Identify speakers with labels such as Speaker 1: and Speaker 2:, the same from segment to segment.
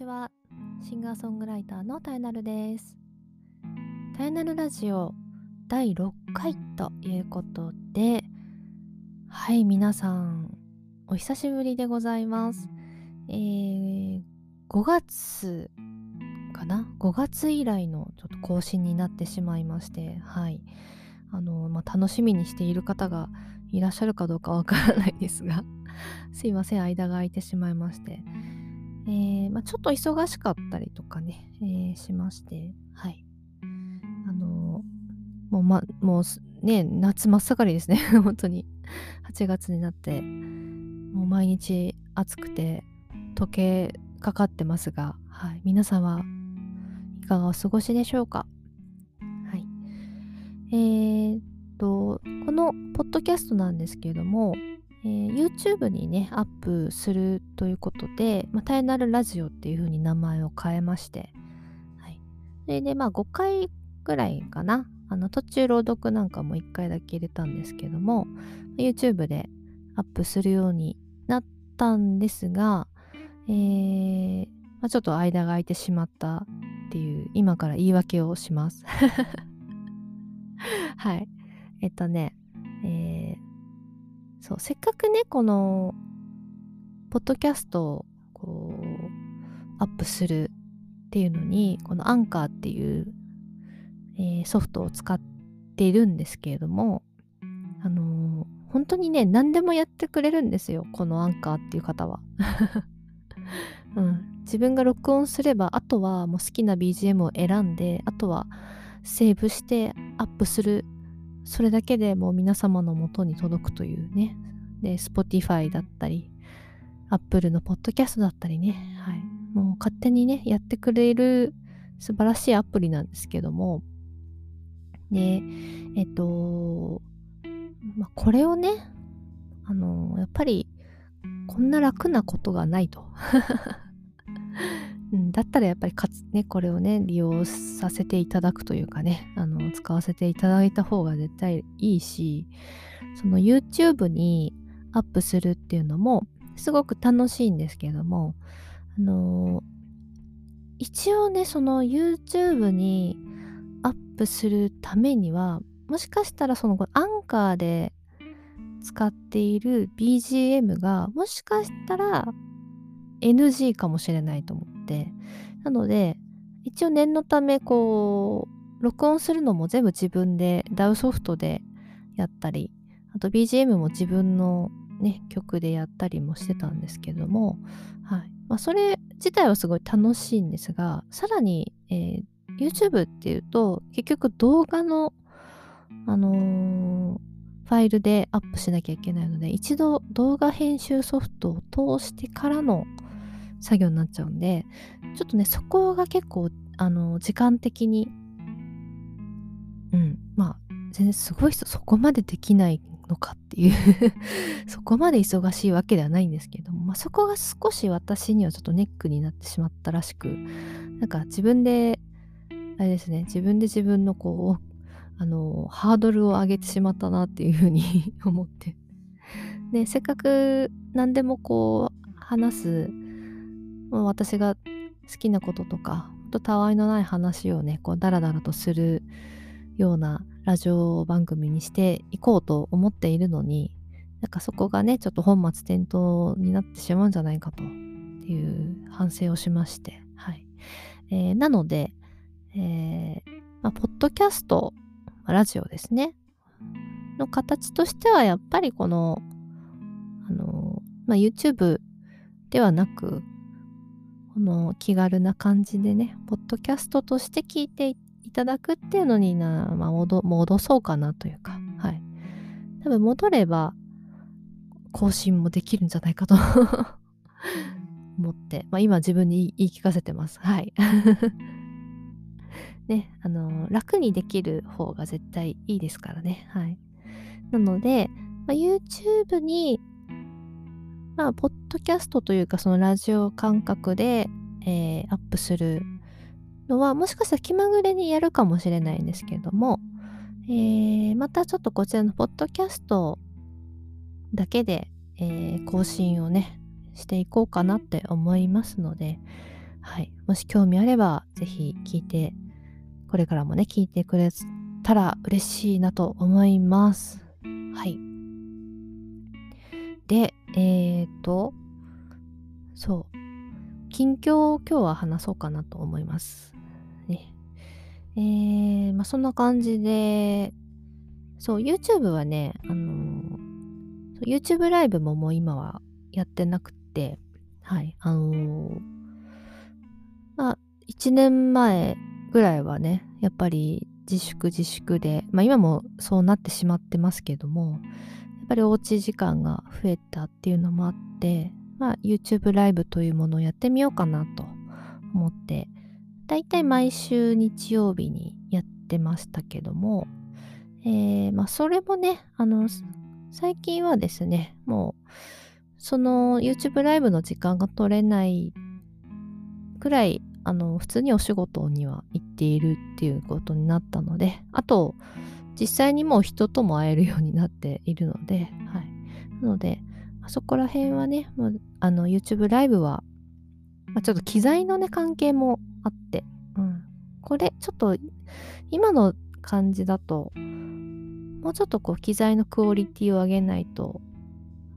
Speaker 1: ちは。シンガーソングライターのタイナルです。タイナルラジオ第6回ということではい皆さんお久しぶりでございます。えー、5月かな？5月以来のちょっと更新になってしまいましてはい。あの、まあ、楽しみにしている方がいらっしゃるかどうかわからないですがすいません間が空いてしまいまして。えー、まあ、ちょっと忙しかったりとかね、えー、しましてはい。あのもうまもうね夏真っ盛りですね。本当に。8月になってもう毎日暑くて時計かかってますが、はい、皆さんはいかがお過ごしでしょうか？はい。えー、っとこのポッドキャストなんですけれども、えー、YouTube にねアップするということで、まあ、タイナルラジオっていう風に名前を変えまして、はい、それでまあ5回ぐらいかな。あの途中朗読なんかも1回だけ入れたんですけども YouTube でアップするようになったんですが、えーまあ、ちょっと間が空いてしまったっていう今から言い訳をします。はい。えっとねえー、そうせっかくねこのポッドキャストをこうアップするっていうのにこのアンカーっていう、えー、ソフトを使っているんですけれどもあのー、本当にね何でもやってくれるんですよこのアンカーっていう方は。うん、自分が録音すればあとはもう好きな BGM を選んであとはセーブしてアップするそれだけでもう皆様の元に届くというね。で Spotify だったり Apple のポッドキャストだったりね、はい、もう勝手にねやってくれる素晴らしいアプリなんですけども。でえっと、まあ、これをねあのやっぱりこんな楽なことがないと。だったらやっぱりかつねこれをね利用させていただくというかねあの使わせていただいた方が絶対いいしその YouTube にアップするっていうのもすごく楽しいんですけどもあの一応ねその YouTube にアップするためにはもしかしたらそのアンカーで使っている BGM がもしかしたら NG かもしれないと思ってなので一応念のためこう録音するのも全部自分で DAW ソフトでやったりあと BGM も自分のね曲でやったりもしてたんですけども、はい。まあ、それ自体はすごい楽しいんですがさらに、えー、YouTube っていうと結局動画のあのーファイルでアップしなきゃいけないので一度動画編集ソフトを通してからの作業になっちゃうんでちょっとねそこが結構あの時間的にうんまあ全然すごい人そこまでできないのかっていう そこまで忙しいわけではないんですけども、まあ、そこが少し私にはちょっとネックになってしまったらしくなんか自分であれですね自分で自分のこうあのハードルを上げてしまったなっていうふうに 思って。でせっかく何でもこう話す私が好きなこととかとたわいのない話をねこうダラダラとするようなラジオ番組にしていこうと思っているのになんかそこがねちょっと本末転倒になってしまうんじゃないかという反省をしまして。はい、えー、なので、えーまあ、ポッドキャストラジオですね。の形としてはやっぱりこの、あの、まあ、YouTube ではなく、の気軽な感じでね、ポッドキャストとして聞いていただくっていうのにな、まあ、戻戻そうかなというか、はい。多分戻れば更新もできるんじゃないかと 思って、まあ、今自分に言い聞かせてます。はい。ね、あの楽にできる方が絶対いいですからね。はい。なので、まあ、YouTube に、まあ、ポッドキャストというか、そのラジオ感覚で、えー、アップするのはもしかしたら気まぐれにやるかもしれないんですけども、えー、またちょっとこちらのポッドキャストだけで、えー、更新をねしていこうかなって思いますので、はい、もし興味あればぜひ聞いてこれからもね聞いてくれたら嬉しいなと思います。はい。で、えっ、ー、と、そう。近況を今日は話そうかなと思います。ね。えー、まあそんな感じで、そう、YouTube はね、あの、YouTube ライブももう今はやってなくて、はい、あのー、まあ、1年前ぐらいはね、やっぱり自粛自粛で、まあ今もそうなってしまってますけども、ぱりおうち時間が増えたっていうのもあって、まあ YouTube ライブというものをやってみようかなと思って、だいたい毎週日曜日にやってましたけども、えー、まあそれもね、あの、最近はですね、もう、その YouTube ライブの時間が取れないくらいあの普通にお仕事には行っているっていうことになったのであと実際にもう人とも会えるようになっているので、はい、なのであそこら辺はねもうあの YouTube ライブは、まあ、ちょっと機材のね関係もあって、うん、これちょっと今の感じだともうちょっとこう機材のクオリティを上げないと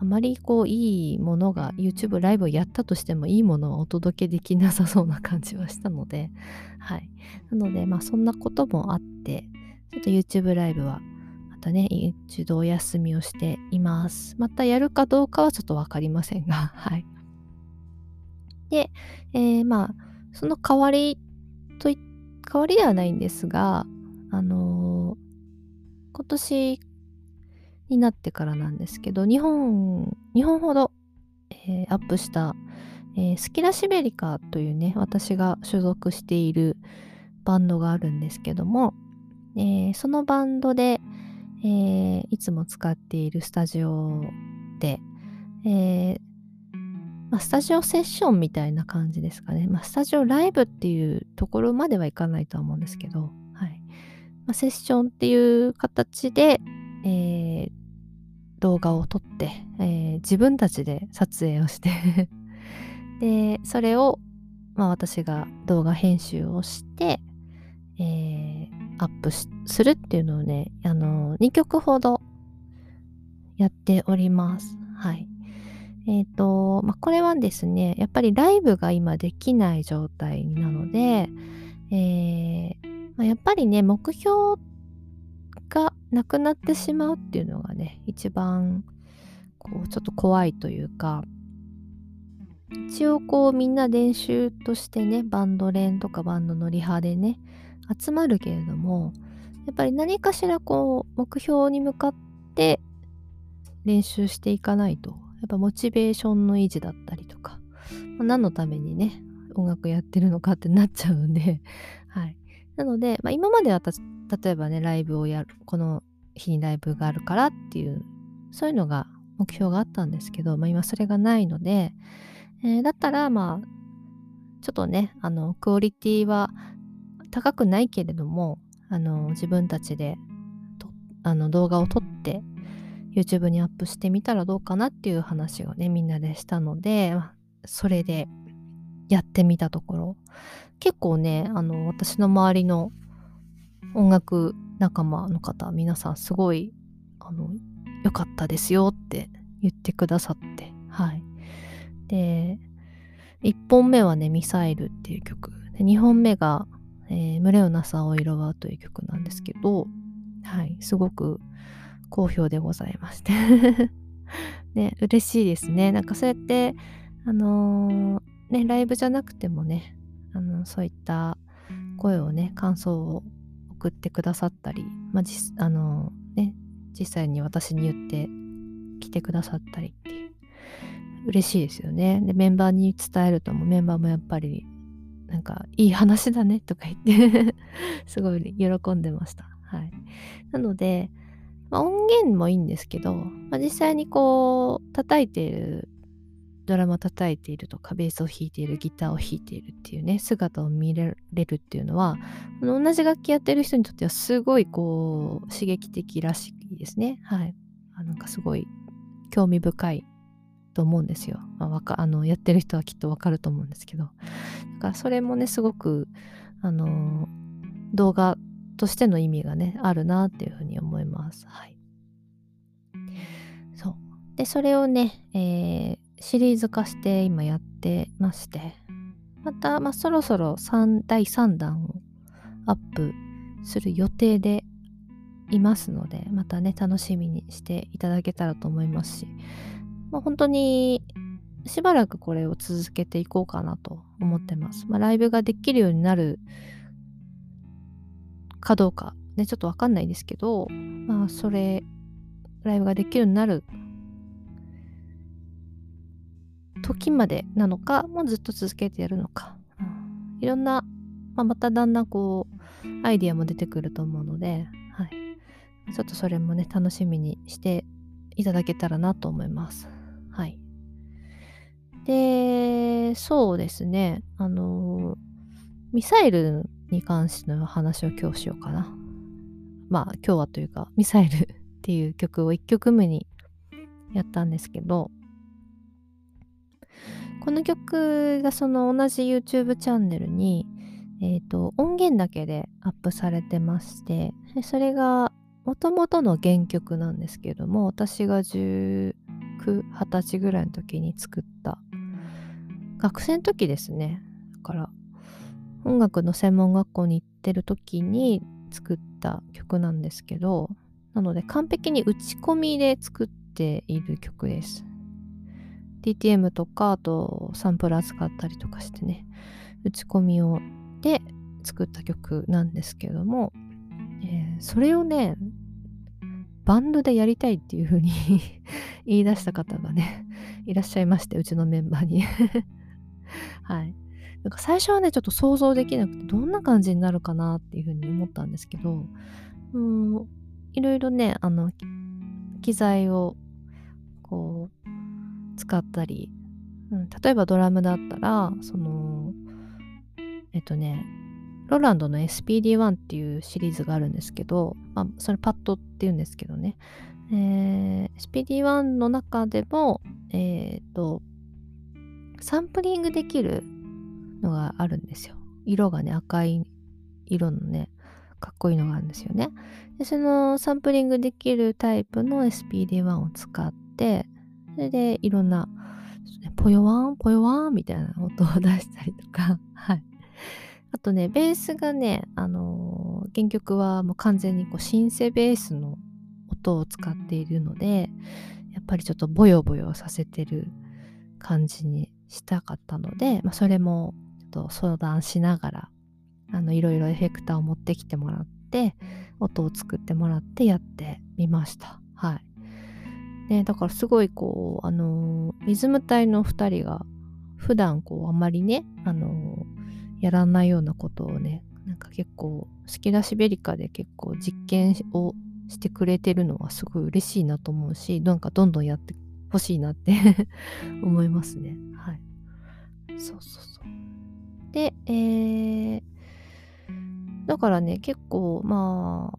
Speaker 1: あまりこういいものが YouTube ライブをやったとしてもいいものはお届けできなさそうな感じはしたので、はい。なので、まあそんなこともあって、ちょっと YouTube ライブはまたね、一度お休みをしています。またやるかどうかはちょっとわかりませんが、はい。で、えー、まあ、その代わりとい代わりではないんですが、あのー、今年になってからなんですけど、2本、2本ほど、えー、アップした、えー、スキラシベリカというね、私が所属しているバンドがあるんですけども、えー、そのバンドで、えー、いつも使っているスタジオで、えーまあ、スタジオセッションみたいな感じですかね。まあ、スタジオライブっていうところまではいかないとは思うんですけど、はいまあ、セッションっていう形で、えー、動画を撮って、えー、自分たちで撮影をして でそれを、まあ、私が動画編集をして、えー、アップするっていうのをねあの2曲ほどやっております。はい。えっ、ー、と、まあ、これはですね、やっぱりライブが今できない状態なので、えーまあ、やっぱりね、目標がなくなってしまうっていうのがね一番こうちょっと怖いというか一応こうみんな練習としてねバンド練とかバンドのリハでね集まるけれどもやっぱり何かしらこう目標に向かって練習していかないとやっぱモチベーションの維持だったりとか、まあ、何のためにね音楽やってるのかってなっちゃうんで はい。なので、まあ、今までは例えばねライブをやるこの日にライブがあるからっていうそういうのが目標があったんですけど、まあ、今それがないので、えー、だったらまあちょっとねあのクオリティは高くないけれどもあの自分たちであの動画を撮って YouTube にアップしてみたらどうかなっていう話をねみんなでしたのでそれでやってみたところ。結構ねあの私の周りの音楽仲間の方皆さんすごいあの良かったですよって言ってくださってはい。で1本目はね「ミサイル」っていう曲。で2本目が「えー、群れをなさ青色は」という曲なんですけどはいすごく好評でございまして。ね嬉しいですね。なんかそうやってあのー、ねライブじゃなくてもねあのそういった声をね感想を送ってくださったり、まあ、実あのね、実際に私に言って来てくださったりっていう。嬉しいですよね。でメンバーに伝えるともメンバーもやっぱりなんかいい話だねとか言って すごい喜んでました。はい、なので、まあ、音源もいいんですけど、まあ、実際にこう叩いてるドラマ叩いているとかベースを弾いているギターを弾いているっていうね姿を見れるっていうのは同じ楽器やってる人にとってはすごいこう刺激的らしいですね。はい。あなんかすごい興味深いと思うんですよ、まあ、あのやってる人はきっとわかると思うんですけど。だからそれもねすごくあの動画としての意味がねあるなっていうふうに思います。はい。そう。でそれをね、えー、シリーズ化して今やってまして。また、まあ、そろそろ3第3弾をアップする予定でいますのでまたね楽しみにしていただけたらと思いますし、まあ、本当にしばらくこれを続けていこうかなと思ってます。まあ、ライブができるようになるかどうかねちょっとわかんないですけどまあそれライブができるようになる時までなのかもうずっと続けてやるのか、うん、いろんな、まあ、まただんだんこうアイディアも出てくると思うので、はい、ちょっとそれもね楽しみにしていただけたらなと思います。はいでそうですね。あのミサイルに関しての話を今日しようかな。まあ今日はというかミサイルっていう曲を1曲目にやったんですけどこの曲がその同じ YouTube チャンネルに、えーと、音源だけでアップされてましてそれがもともとの原曲なんですけども私が1920歳ぐらいの時に作った学生の時ですね。だから音楽の専門学校に行ってる時に作った曲なんですけどなので完璧に打ち込みで作っている曲です。DTM とかあとサンプラー使ったりとかしてね打ち込みをで作った曲なんですけども、えー、それをねバンドでやりたいっていう風に 言い出した方がねいらっしゃいましてうちのメンバーに。はい。なんか最初はねちょっと想像できなくてどんな感じになるかなっていう風に思ったんですけどうんいろいろねあの機材をこう使ったり、うん、例えばドラムだったらそのえっとねロランドの SPD1 っていうシリーズがあるんですけど、まあ、それパッドっていうんですけどね、えー、SPD1 の中でもえっ、とサンプリングできるのがあるんですよ。色がね赤い色のねかっこいいのがあるんですよね。でそのサンプリングできるタイプの SPD1 を使ってそれでいろんな、ポヨワン、ポヨワンみたいな音を出したりとか、はい。あとね、ベースがね、あのー、原曲はもう完全にこうシンセベースの音を使っているので、やっぱりちょっとボヨボヨさせてる感じにしたかったので、まあ、それもちょっと相談しながら、あの、いろいろエフェクターを持ってきてもらって、音を作ってもらってやってみました。はい。ね、だからすごいこう、あのー、リズム隊の2人が普段こうあまりね、あのー、やらないようなことをね、なんか結構好き出しベリカで結構実験をしてくれてるのはすごい嬉しいなと思うし、なんかどんどんやってほしいなって 思いますね。そうそうそう。で、えー、だからね、結構まあ、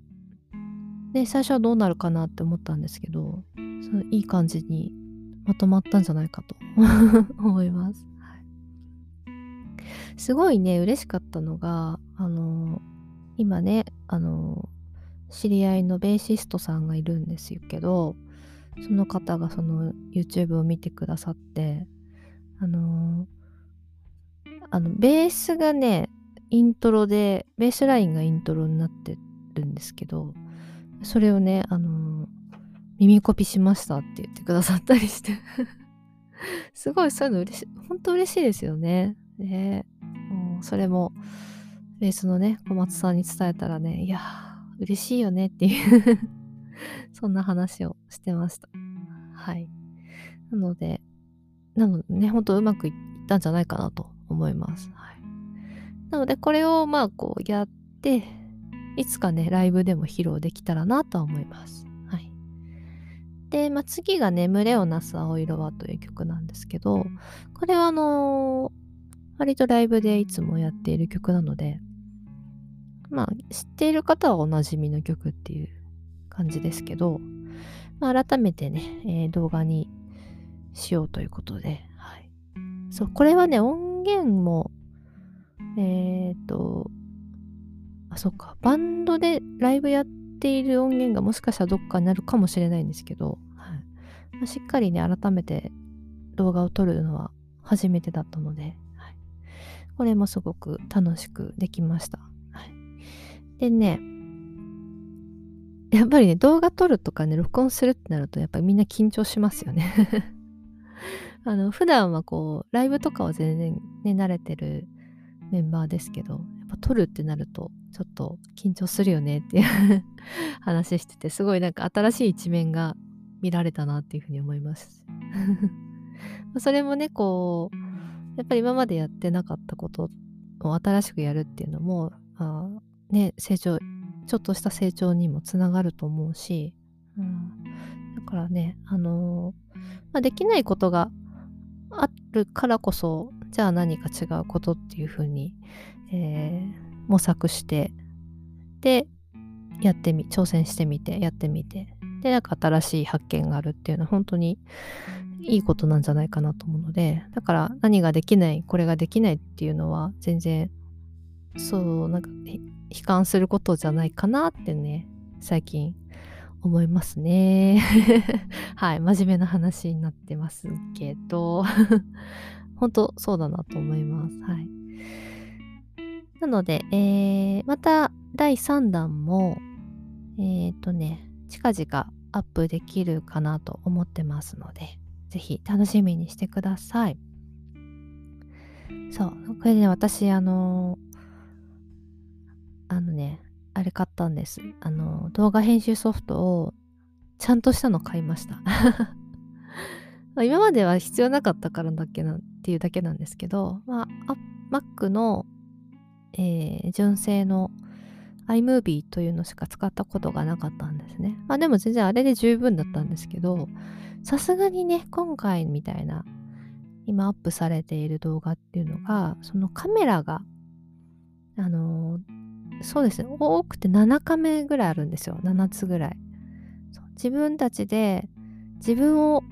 Speaker 1: で、最初はどうなるかなって思ったんですけど、そういい感じにまとまったんじゃないかと 思います。はい、すごいね、嬉しかったのが、あの今ね、あの知り合いのベーシストさんがいるんですけど、その方がその YouTube を見てくださって、あの、ベースがね、イントロで、ベースラインがイントロになってるんですけど、それをね、あの耳コピしましたって言ってくださったりして すごいそういうの嬉しい、本当嬉しいですよね。ねもうそれも、ベースのね、小松さんに伝えたらね、いやー、嬉しいよねっていう そんな話をしてました。はい。なので、なのでね、ほんとうまくいったんじゃないかなと思います。はい。なので、これをまあこうやって、いつかね、ライブでも披露できたらなとは思います。はい。で、まあ、次が眠れをなす青色はという曲なんですけど、これはあのー、割とライブでいつもやっている曲なので、まあ、知っている方はおなじみの曲っていう感じですけど、まあ、改めてね、えー、動画にしようということで、はい。そう、これはね、音源も、えっ、ー、と、あ、そっか、バンドでライブやっている音源がもしかしたらどっかになるかもしれないんですけど、はい。まあ、しっかりね、改めて動画を撮るのは初めてだったので、はい、これもすごく楽しくできました。はい、でね、やっぱりね、動画撮るとかね、録音するってなると、やっぱりみんな緊張しますよね。あの、普段はこう、ライブとかは全然ね、慣れてるメンバーですけど、やっぱ撮るってなると、ちょっと緊張するよねっていう話してて、すごいなんか新しい一面が見られたなっていうふうに思います。それもね、こう、やっぱり今までやってなかったことを新しくやるっていうのも、あね、成長ちょっとした成長にもつながると思うし、うん、だからね、あのー、まあ、できないことがあるからこそじゃあ何か違うことっていうふうに、えー、模索してでやってみ挑戦してみてやってみてでなんか新しい発見があるっていうのは本当にいいことなんじゃないかなと思うのでだから何ができないこれができないっていうのは全然そうなんか悲観することじゃないかなってね、最近思いますね。はい、真面目な話になってますけど、本当そうだなと思います。はい。なので、えー、また第3弾も、えっ、ー、とね、近々アップできるかなと思ってますので、ぜひ楽しみにしてください。そう、これね、私、あのあのね、あれ買ったんです。あの、動画編集ソフトをちゃんとしたの買いました。今までは必要なかったからだっけなっていうだけなんですけど、まあ、Mac の、えー、純正の iMovie というのしか使ったことがなかったんですね。まあでも全然あれで十分だったんですけど、さすがにね、今回みたいな今アップされている動画っていうのが、そのカメラが、あのーそうですね。多くて7カメぐらいあるんですよ。7つぐらい。自分たちで自分を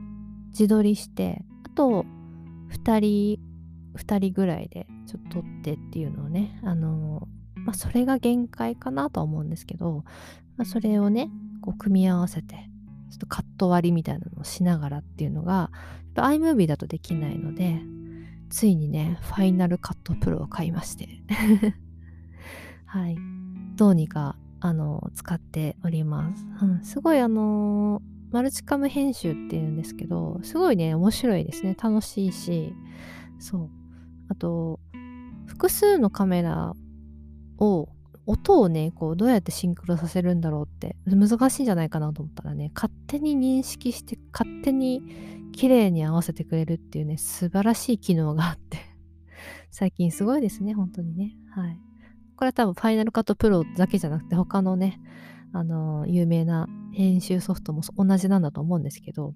Speaker 1: 自撮りしてあと2人2人ぐらいでちょっと撮ってっていうのをねあのまあそれが限界かなとは思うんですけど、まあ、それをねこう組み合わせてちょっとカット割りみたいなのをしながらっていうのがやっぱ iMovie だとできないのでついにねファイナルカットプロを買いまして。はい、どうにかあの使っております。うん、すごいあのマルチカム編集っていうんですけど、すごいね、面白いですね。楽しいし、そう。あと、複数のカメラを、音をね、こう、どうやってシンクロさせるんだろうって、難しいんじゃないかなと思ったらね、勝手に認識して、勝手に綺麗に合わせてくれるっていうね、素晴らしい機能があって最近すごいですね、本当にね。はい。これは多分ファイナルカットプロだけじゃなくて他のね、あのー、有名な編集ソフトも同じなんだと思うんですけど、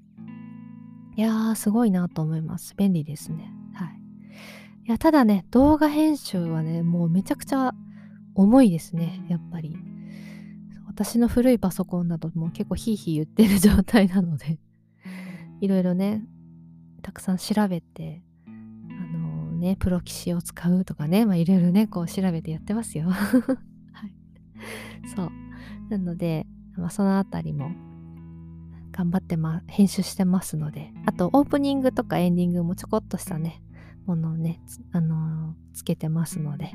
Speaker 1: いやー、すごいなと思います。便利ですね。はい。いや、ただね、動画編集はね、もうめちゃくちゃ重いですね、やっぱり。私の古いパソコンだともう結構ヒーヒー言ってる状態なのでいろいろね、たくさん調べて、ね、プロ棋士を使うとかね、まあいろいろね、こう調べてやってますよ。はい。そう。なので、まあ、そのあたりも頑張ってま、編集してますので、あとオープニングとかエンディングもちょこっとしたね、ものをね、あのー、つけてますので、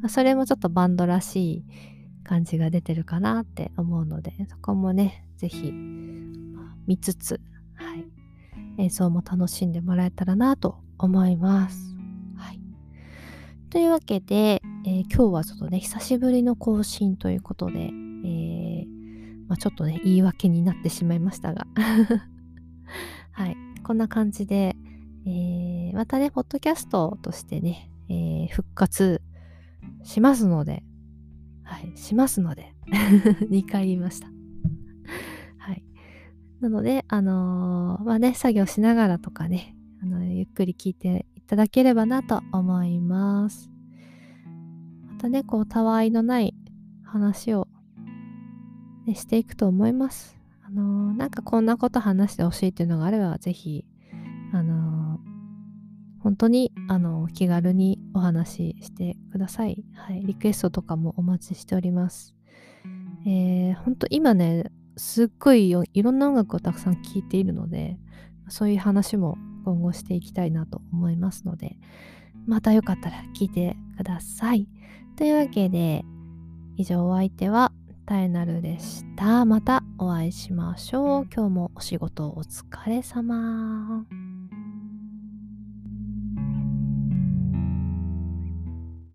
Speaker 1: まあ、それもちょっとバンドらしい感じが出てるかなって思うので、そこもね、ぜひ見つつ、はい、演奏も楽しんでもらえたらなと思います。というわけで、えー、今日はちょっとね、久しぶりの更新ということで、えー、まあ、ちょっとね、言い訳になってしまいましたが。はい、こんな感じで、えー、またね、ポッドキャストとしてね、え復活しますので、はい、しますので。2回言いました。はい。なので、あの、まあね、作業しながらとかね、あのゆっくり聞いてただければなと思います。またね、こう、たわいのない話を、ね、していくと思います。あのー、なんかこんなこと話してほしいっていうのがあれば、ぜひ、あのー、本当に、あの気軽にお話ししてください。はい。リクエストとかもお待ちしております。えー、本当今ね、すっごいいろんな音楽をたくさん聴いているので、そういう話も今後していきたいなと思いますので、またよかったら聞いてください。というわけで、以上お相手はタエナルでした。またお会いしましょう。今日もお仕事お疲れ様。